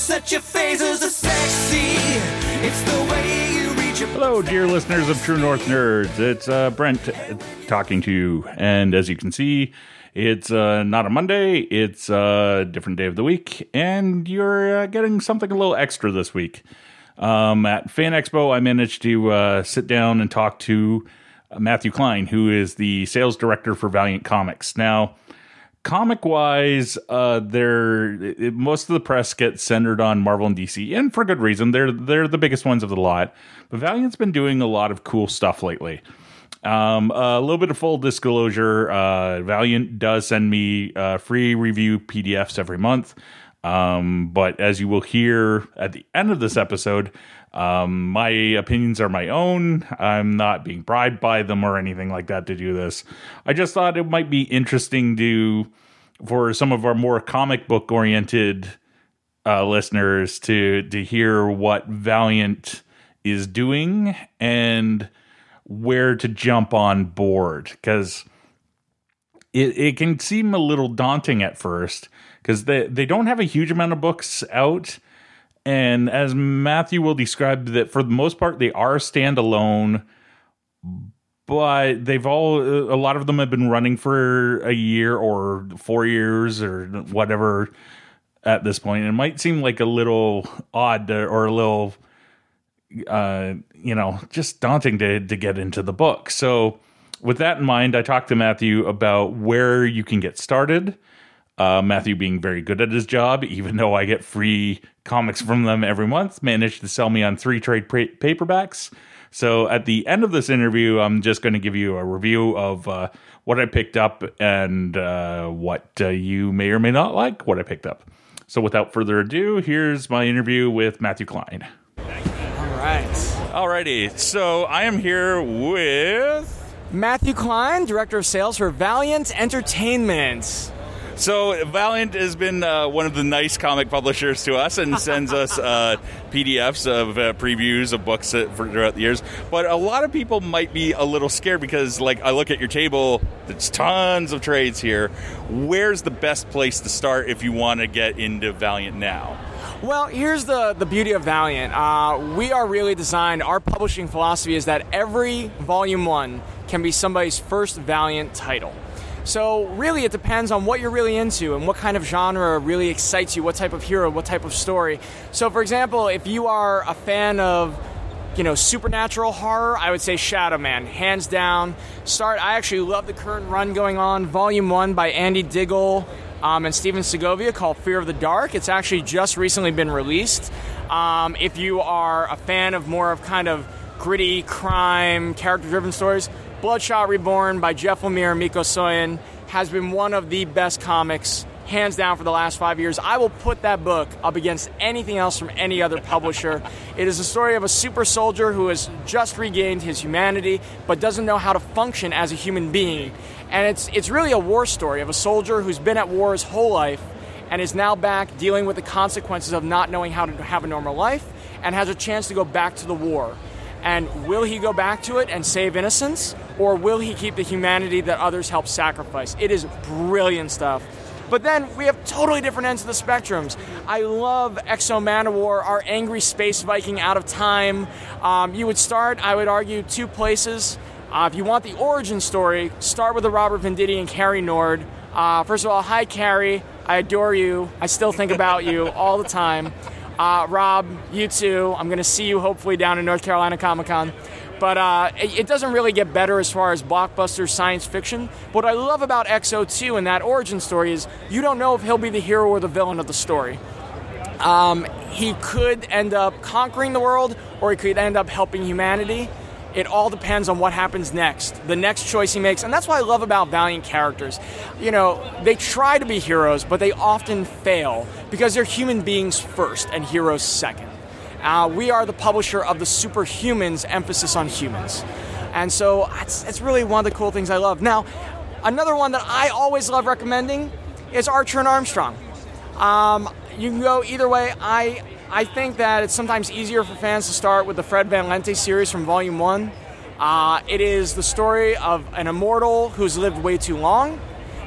set your phasers to sexy. It's the way you reach your Hello, dear listeners of True North Nerds. It's uh, Brent uh, talking to you. And as you can see, it's uh, not a Monday, it's a different day of the week. And you're uh, getting something a little extra this week. Um, at Fan Expo, I managed to uh, sit down and talk to Matthew Klein, who is the sales director for Valiant Comics. Now, comic wise, uh, they're it, most of the press gets centered on Marvel and DC, and for good reason. They're they're the biggest ones of the lot. But Valiant's been doing a lot of cool stuff lately. Um, a little bit of full disclosure: uh, Valiant does send me uh, free review PDFs every month. Um, but as you will hear at the end of this episode, um, my opinions are my own. I'm not being bribed by them or anything like that to do this. I just thought it might be interesting to for some of our more comic book oriented uh, listeners to to hear what Valiant is doing and where to jump on board because it, it can seem a little daunting at first because they, they don't have a huge amount of books out and as matthew will describe that for the most part they are standalone but they've all a lot of them have been running for a year or four years or whatever at this point it might seem like a little odd or a little uh, you know, just daunting to to get into the book. So, with that in mind, I talked to Matthew about where you can get started. Uh, Matthew, being very good at his job, even though I get free comics from them every month, managed to sell me on three trade pa- paperbacks. So, at the end of this interview, I'm just going to give you a review of uh, what I picked up and uh, what uh, you may or may not like what I picked up. So, without further ado, here's my interview with Matthew Klein. All right. Alrighty, so I am here with. Matthew Klein, Director of Sales for Valiant Entertainment. So Valiant has been uh, one of the nice comic publishers to us and sends us uh, PDFs of uh, previews of books that, for, throughout the years. But a lot of people might be a little scared because, like, I look at your table. There's tons of trades here. Where's the best place to start if you want to get into Valiant now? Well, here's the, the beauty of Valiant. Uh, we are really designed, our publishing philosophy is that every volume one can be somebody's first Valiant title. So, really, it depends on what you're really into and what kind of genre really excites you, what type of hero, what type of story. So, for example, if you are a fan of you know, supernatural horror, I would say Shadow Man, hands down. Start. I actually love the current run going on, Volume One by Andy Diggle um, and Stephen Segovia, called Fear of the Dark. It's actually just recently been released. Um, if you are a fan of more of kind of gritty crime, character-driven stories, Bloodshot Reborn by Jeff Lemire and Mico Suayan has been one of the best comics hands down for the last five years. I will put that book up against anything else from any other publisher. it is a story of a super soldier who has just regained his humanity but doesn't know how to function as a human being. And it's, it's really a war story of a soldier who's been at war his whole life and is now back dealing with the consequences of not knowing how to have a normal life and has a chance to go back to the war. And will he go back to it and save innocence, or will he keep the humanity that others helped sacrifice? It is brilliant stuff. But then we have totally different ends of the spectrums. I love X-O Manowar, our angry space Viking out of time. Um, you would start, I would argue, two places. Uh, if you want the origin story, start with the Robert Venditti and Cary Nord. Uh, first of all, hi Cary, I adore you. I still think about you all the time. Uh, Rob, you too. I'm going to see you hopefully down in North Carolina Comic Con. But uh, it, it, doesn't really get better as far as blockbuster science fiction. What I love about XO2 and that origin story is you don't know if he'll be the hero or the villain of the story. Um, he could end up conquering the world or he could end up helping humanity. It all depends on what happens next, the next choice he makes. And that's what I love about Valiant characters. You know, they try to be heroes, but they often fail because they're human beings first and heroes second. Uh, we are the publisher of the Superhumans, emphasis on humans. And so it's, it's really one of the cool things I love. Now, another one that I always love recommending is Archer and Armstrong. Um, you can go either way. I I think that it's sometimes easier for fans to start with the Fred Van Lente series from Volume 1. Uh, it is the story of an immortal who's lived way too long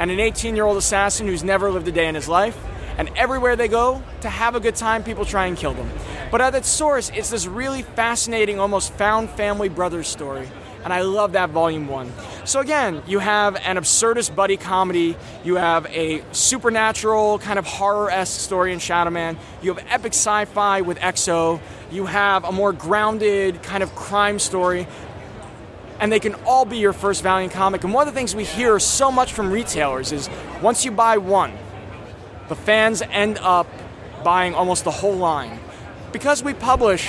and an 18 year old assassin who's never lived a day in his life. And everywhere they go to have a good time, people try and kill them. But at its source, it's this really fascinating, almost found family brothers story and I love that volume one. So again, you have an absurdist buddy comedy, you have a supernatural kind of horror-esque story in Shadowman, you have epic sci-fi with X-O, you have a more grounded kind of crime story, and they can all be your first Valiant comic. And one of the things we hear so much from retailers is once you buy one, the fans end up buying almost the whole line. Because we publish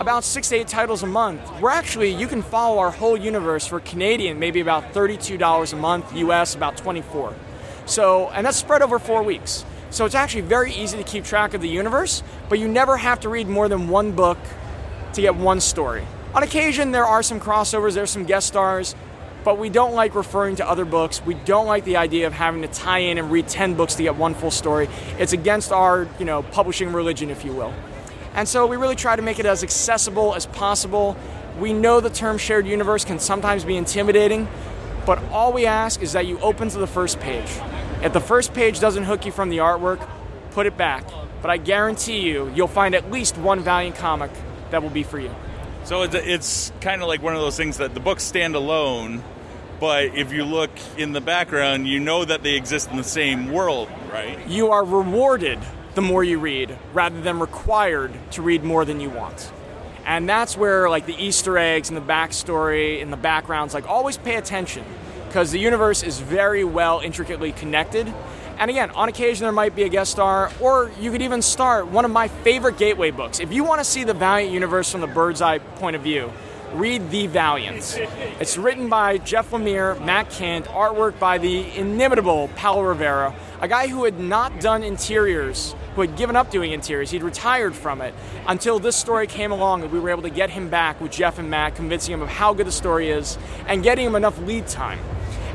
about six to eight titles a month. We're actually, you can follow our whole universe for Canadian, maybe about $32 a month, US about 24. So, and that's spread over four weeks. So it's actually very easy to keep track of the universe, but you never have to read more than one book to get one story. On occasion, there are some crossovers, there's some guest stars, but we don't like referring to other books. We don't like the idea of having to tie in and read 10 books to get one full story. It's against our, you know, publishing religion, if you will. And so we really try to make it as accessible as possible. We know the term shared universe can sometimes be intimidating, but all we ask is that you open to the first page. If the first page doesn't hook you from the artwork, put it back. But I guarantee you, you'll find at least one Valiant comic that will be for you. So it's, it's kind of like one of those things that the books stand alone, but if you look in the background, you know that they exist in the same world, right? You are rewarded the more you read rather than required to read more than you want. And that's where like the Easter eggs and the backstory and the backgrounds like always pay attention because the universe is very well intricately connected. And again, on occasion there might be a guest star, or you could even start one of my favorite gateway books. If you want to see the Valiant universe from the bird's eye point of view, read The Valiants. It's written by Jeff Lemire, Matt Kindt, artwork by the inimitable Paolo Rivera, a guy who had not done interiors who had given up doing interiors. He'd retired from it until this story came along and we were able to get him back with Jeff and Matt, convincing him of how good the story is and getting him enough lead time.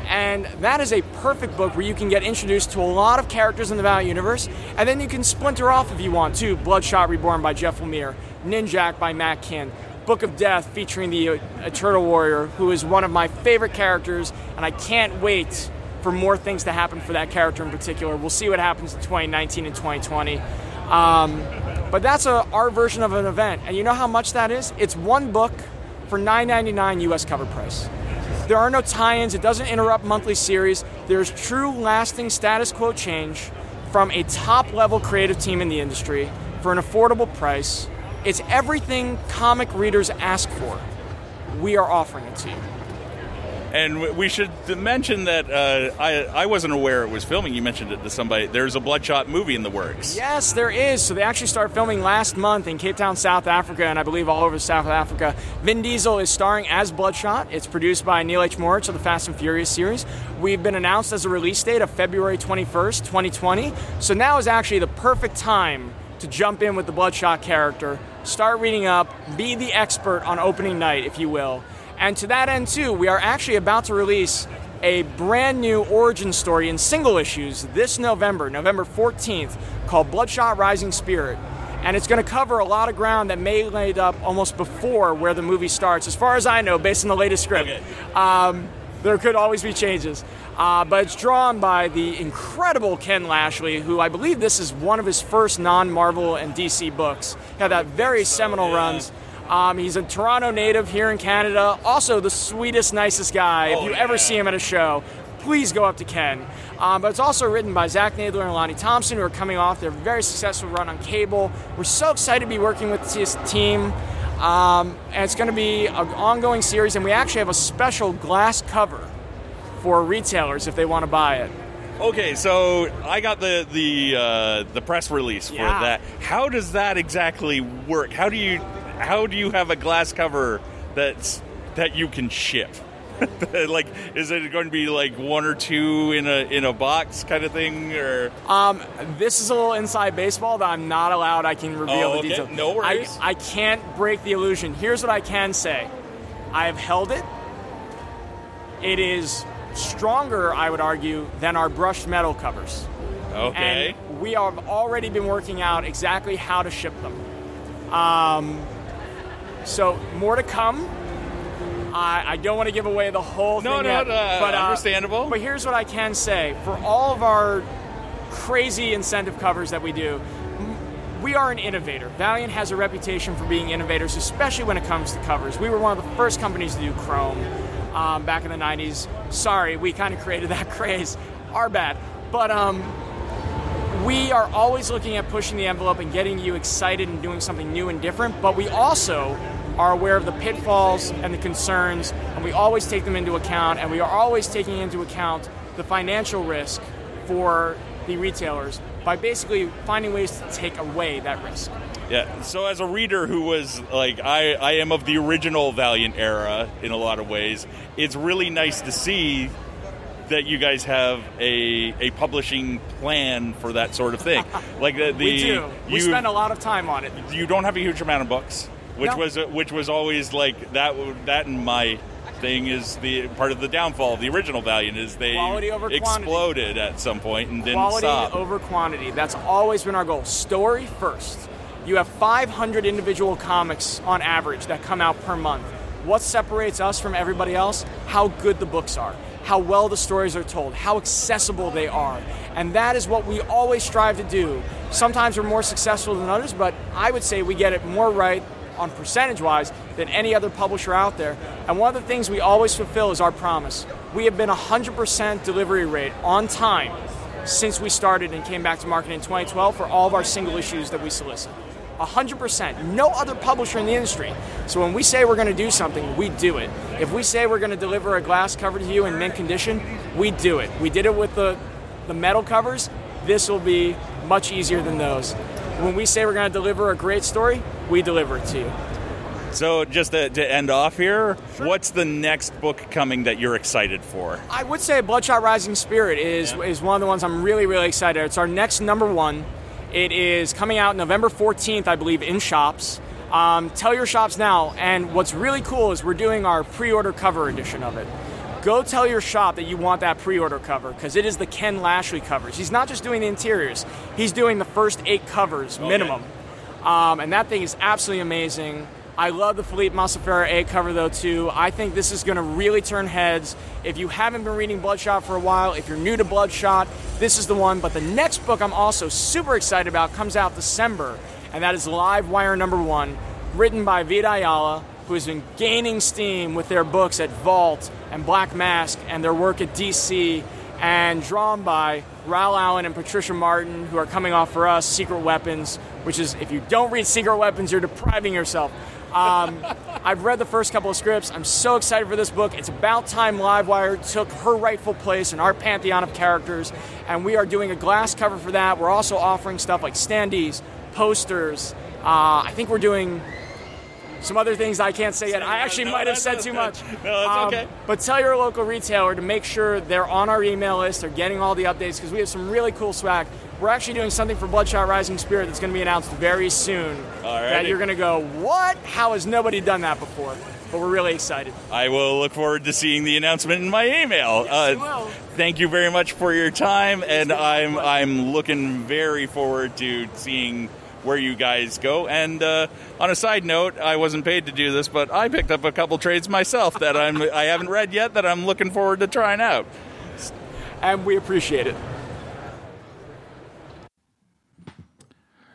And that is a perfect book where you can get introduced to a lot of characters in the Valiant universe, and then you can splinter off if you want to. Bloodshot Reborn by Jeff Lemire, Ninjak by Matt Kindt, Book of Death featuring the Eternal Warrior, who is one of my favorite characters, and I can't wait for more things to happen for that character in particular. We'll see what happens in 2019 and 2020. Um, but that's a, our version of an event. And you know how much that is? It's one book for $9.99 US cover price. There are no tie ins, it doesn't interrupt monthly series. There's true lasting status quo change from a top level creative team in the industry for an affordable price. It's everything comic readers ask for. We are offering it to you. And we should mention that uh, I, I wasn't aware it was filming. You mentioned it to somebody. There's a Bloodshot movie in the works. Yes, there is. So they actually started filming last month in Cape Town, South Africa, and I believe all over South Africa. Vin Diesel is starring as Bloodshot. It's produced by Neil H. Moritz of the Fast and Furious series. We've been announced as a release date of February 21st, 2020. So now is actually the perfect time to jump in with the Bloodshot character, start reading up, be the expert on opening night, if you will and to that end, too, we are actually about to release a brand new origin story in single issues this November, November 14th, called Bloodshot Rising Spirit. And it's going to cover a lot of ground that may laid up almost before where the movie starts, as far as I know, based on the latest script. Okay. Um, there could always be changes. Uh, but it's drawn by the incredible Ken Lashley, who I believe this is one of his first non Marvel and DC books. He had that very seminal yeah. runs. Um, he's a Toronto native here in Canada. Also, the sweetest, nicest guy. Oh, if you yeah. ever see him at a show, please go up to Ken. Um, but it's also written by Zach Nadler and Lonnie Thompson, who are coming off their very successful run on cable. We're so excited to be working with this team. Um, and it's going to be an ongoing series, and we actually have a special glass cover for retailers if they want to buy it. Okay, so I got the the uh, the press release for Yeah. that. How does that exactly work? How do you how do you have a glass cover that's that you can ship? like, is it going to be like one or two in a in a box kind of thing, or Um, this is a little inside baseball that I'm not allowed. I can reveal Oh, the okay. details. No worries. I, I can't break the illusion. Here's what I can say. I have held it. It is stronger, I would argue, than our brushed metal covers. okay? And we have already been working out exactly how to ship them. Um, so more to come. I, I don't want to give away the whole No, thing no, yet, no, but, uh, understandable. But here's what I can say: for all of our crazy incentive covers that we do, we are an innovator. Valiant has a reputation for being innovators, especially when it comes to covers. We were one of the first companies to do chrome um, back in the '90s. Sorry, we kind of created that craze. Our bad, but um, we are always looking at pushing the envelope and getting you excited and doing something new and different, but we also are aware of the pitfalls and the concerns, and we always take them into account, and we are always taking into account the financial risk for the retailers by basically finding ways to take away that risk. Yeah. So as a reader who was like I, I am of the original Valiant era in a lot of ways, it's really nice to see that you guys have a a publishing plan for that sort of thing. like the, the we do. We you spend a lot of time on it. you don't have a huge amount of books, which No. was uh, which was always like that that in my thing is the part of the downfall of the original Valiant is they Quality quantity. exploded at some point and didn't quality stop. over quantity. That's always been our goal. Story first. You have 500 individual comics on average that come out per month. What separates us from everybody else? How good the books are, how well the stories are told, how accessible they are. And that is what we always strive to do. Sometimes we're more successful than others, but I would say we get it more right on percentage wise than any other publisher out there. And one of the things we always fulfill is our promise. We have been 100% delivery rate on time since we started and came back to market in 2012 for all of our single issues that we solicit. 100%. No other publisher in the industry. So when we say we're going to do something, we do it. If we say we're going to deliver a glass cover to you in mint condition, we do it. We did it with the, the metal covers. This will be much easier than those. When we say we're going to deliver a great story, we deliver it to you. So just to, to end off here, what's the next book coming that you're excited for? I would say Bloodshot Rising Spirit is is one of the ones I'm really really excited. It's our next number one. It is coming out November 14th, I believe, in shops. Um, tell your shops now. And what's really cool is we're doing our pre-order cover edition of it. Go tell your shop that you want that pre-order cover because it is the Ken Lashley covers. He's not just doing the interiors; he's doing the first eight covers minimum. Um, and that thing is absolutely amazing. I love the Felipe Massafera A cover though too. I think this is going to really turn heads. If you haven't been reading Bloodshot for a while, if you're new to Bloodshot, this is the one. But the next book I'm also super excited about comes out December, and that is Livewire number one, written by Vita Ayala, who has been gaining steam with their books at Vault and Black Mask and their work at DC, and drawn by Raul Allen and Patricia Martin, who are coming off for us Secret Weapons, which is if you don't read Secret Weapons, you're depriving yourself. Um, I've read the first couple of scripts. I'm so excited for this book. It's about time Livewire took her rightful place in our pantheon of characters, and we are doing a glass cover for that. We're also offering stuff like standees, posters. Uh, I think we're doing some other things I can't say yet. I actually No, might have said too much. no, that's okay. But tell your local retailer to make sure they're on our email list, they're getting all the updates because we have some really cool swag. We're actually doing something for Bloodshot Rising Spirit that's going to be announced very soon. That you're going to go, what? How has nobody done that before? But we're really excited. I will look forward to seeing the announcement in my email. Uh, you will. Thank you very much for your time, and I'm. I'm looking very forward to seeing where you guys go. And uh, on a side note, I wasn't paid to do this, but I picked up a couple trades myself that I'm I haven't read yet that I'm looking forward to trying out. And we appreciate it.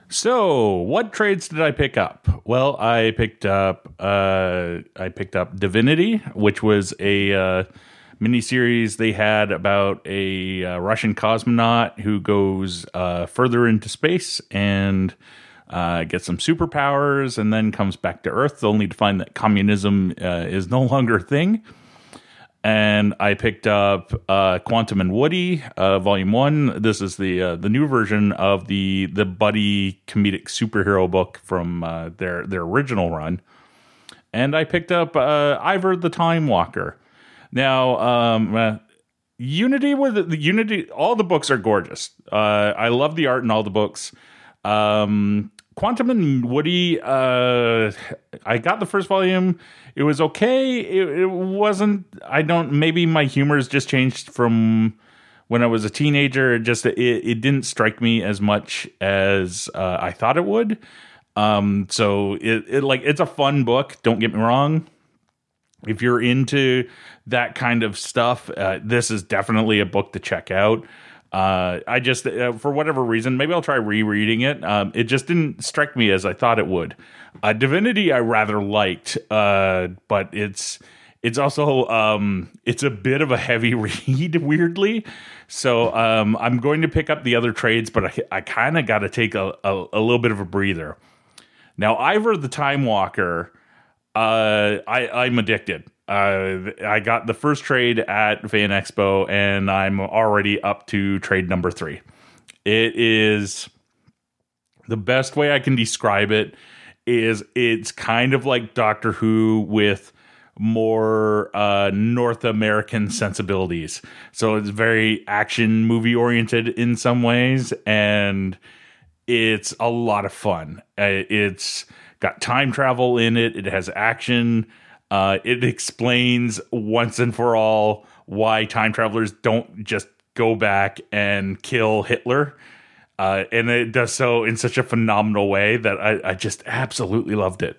So, what trades did I pick up? Well, I picked up uh, I picked up Divinity, which was a uh, miniseries they had about a uh, Russian cosmonaut who goes uh, further into space and uh, gets some superpowers, and then comes back to Earth, only to find that communism uh, is no longer a thing. and I picked up uh, Quantum and Woody, uh, Volume One. This is the uh, the new version of the the buddy comedic superhero book from uh, their their original run. And I picked up uh, Ivar the Time Walker. Now, um, Unity with the Unity, all the books are gorgeous. I love the art in all the books. Um, Quantum and Woody, uh, I got the first volume. It was okay. It, it, wasn't. I don't. Maybe my humor has just changed from when I was a teenager. It just it, it didn't strike me as much as uh, I thought it would. Um, so it, it like it's a fun book. Don't get me wrong. If you're into that kind of stuff, uh, this is definitely a book to check out. Uh, I just, uh, for whatever reason, maybe I'll try rereading it. Um, it just didn't strike me as I thought it would. Uh, Divinity, I rather liked, uh, but it's it's also um, it's a bit of a heavy read, weirdly. So um, I'm going to pick up the other trades, but I, I kind of got to take a, a, a little bit of a breather. Now, Ivar the Time Walker, uh, I, I'm addicted. Uh, I got the first trade at Fan Expo, and I'm already up to trade number three. It is the best way I can describe it is it's kind of like Doctor Who with more uh, North American sensibilities. So it's very action movie oriented in some ways, and it's a lot of fun. Uh, it's got time travel in it. It has action. Uh, it explains once and for all why time travelers don't just go back and kill Hitler. Uh, and it does so in such a phenomenal way that I, I just absolutely loved it.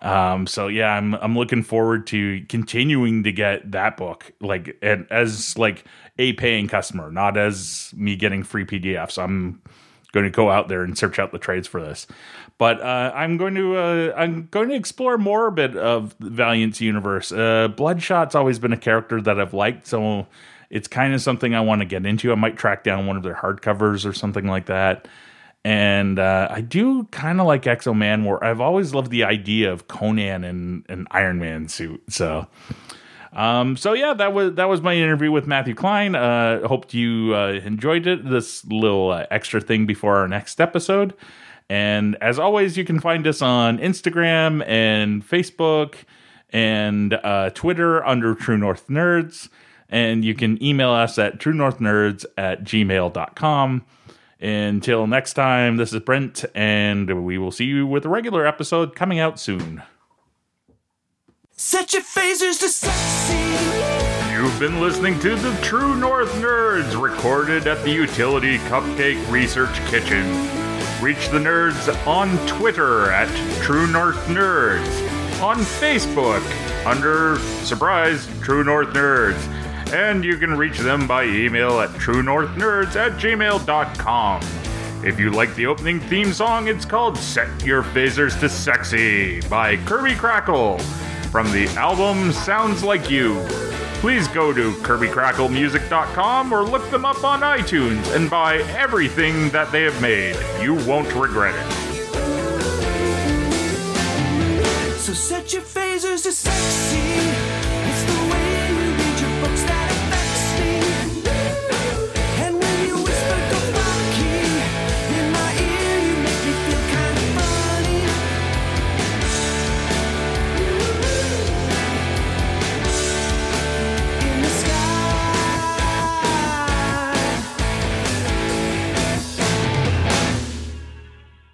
Um, so yeah, I'm I'm looking forward to continuing to get that book like and as like a paying customer, not as me getting free PDFs. I'm going to go out there and search out the trades for this. But uh, I'm going to uh, I'm going to explore more a bit of Valiant's universe. Uh, Bloodshot's always been a character that I've liked, so it's kind of something I want to get into. I might track down one of their hardcovers or something like that. And uh, I do kind of like X-O Man Manowar. I've always loved the idea of Conan and an Iron Man suit. So, um, so yeah, that was that was my interview with Matthew Klein. Uh, hoped you uh, enjoyed it. This little uh, extra thing before our next episode. And as always, you can find us on Instagram and Facebook and uh, Twitter under True North Nerds. And you can email us at truenorthnerds at gmail.com. Until next time, this is Brent, and we will see you with a regular episode coming out soon. Set your phasers to sexy. You've been listening to the True North Nerds, recorded at the Utility Cupcake Research Kitchen. Reach the nerds on Twitter at True North Nerds, on Facebook under Surprise True North Nerds, and you can reach them by email at truenorthnerds at gmail.com. If you like the opening theme song, it's called Set Your Phasers to Sexy by Kirby Krackle from the album Sounds Like You please go to KirbyKrackleMusic.com or look them up on iTunes and buy everything that they have made. You won't regret it. So set your phasers to sexy.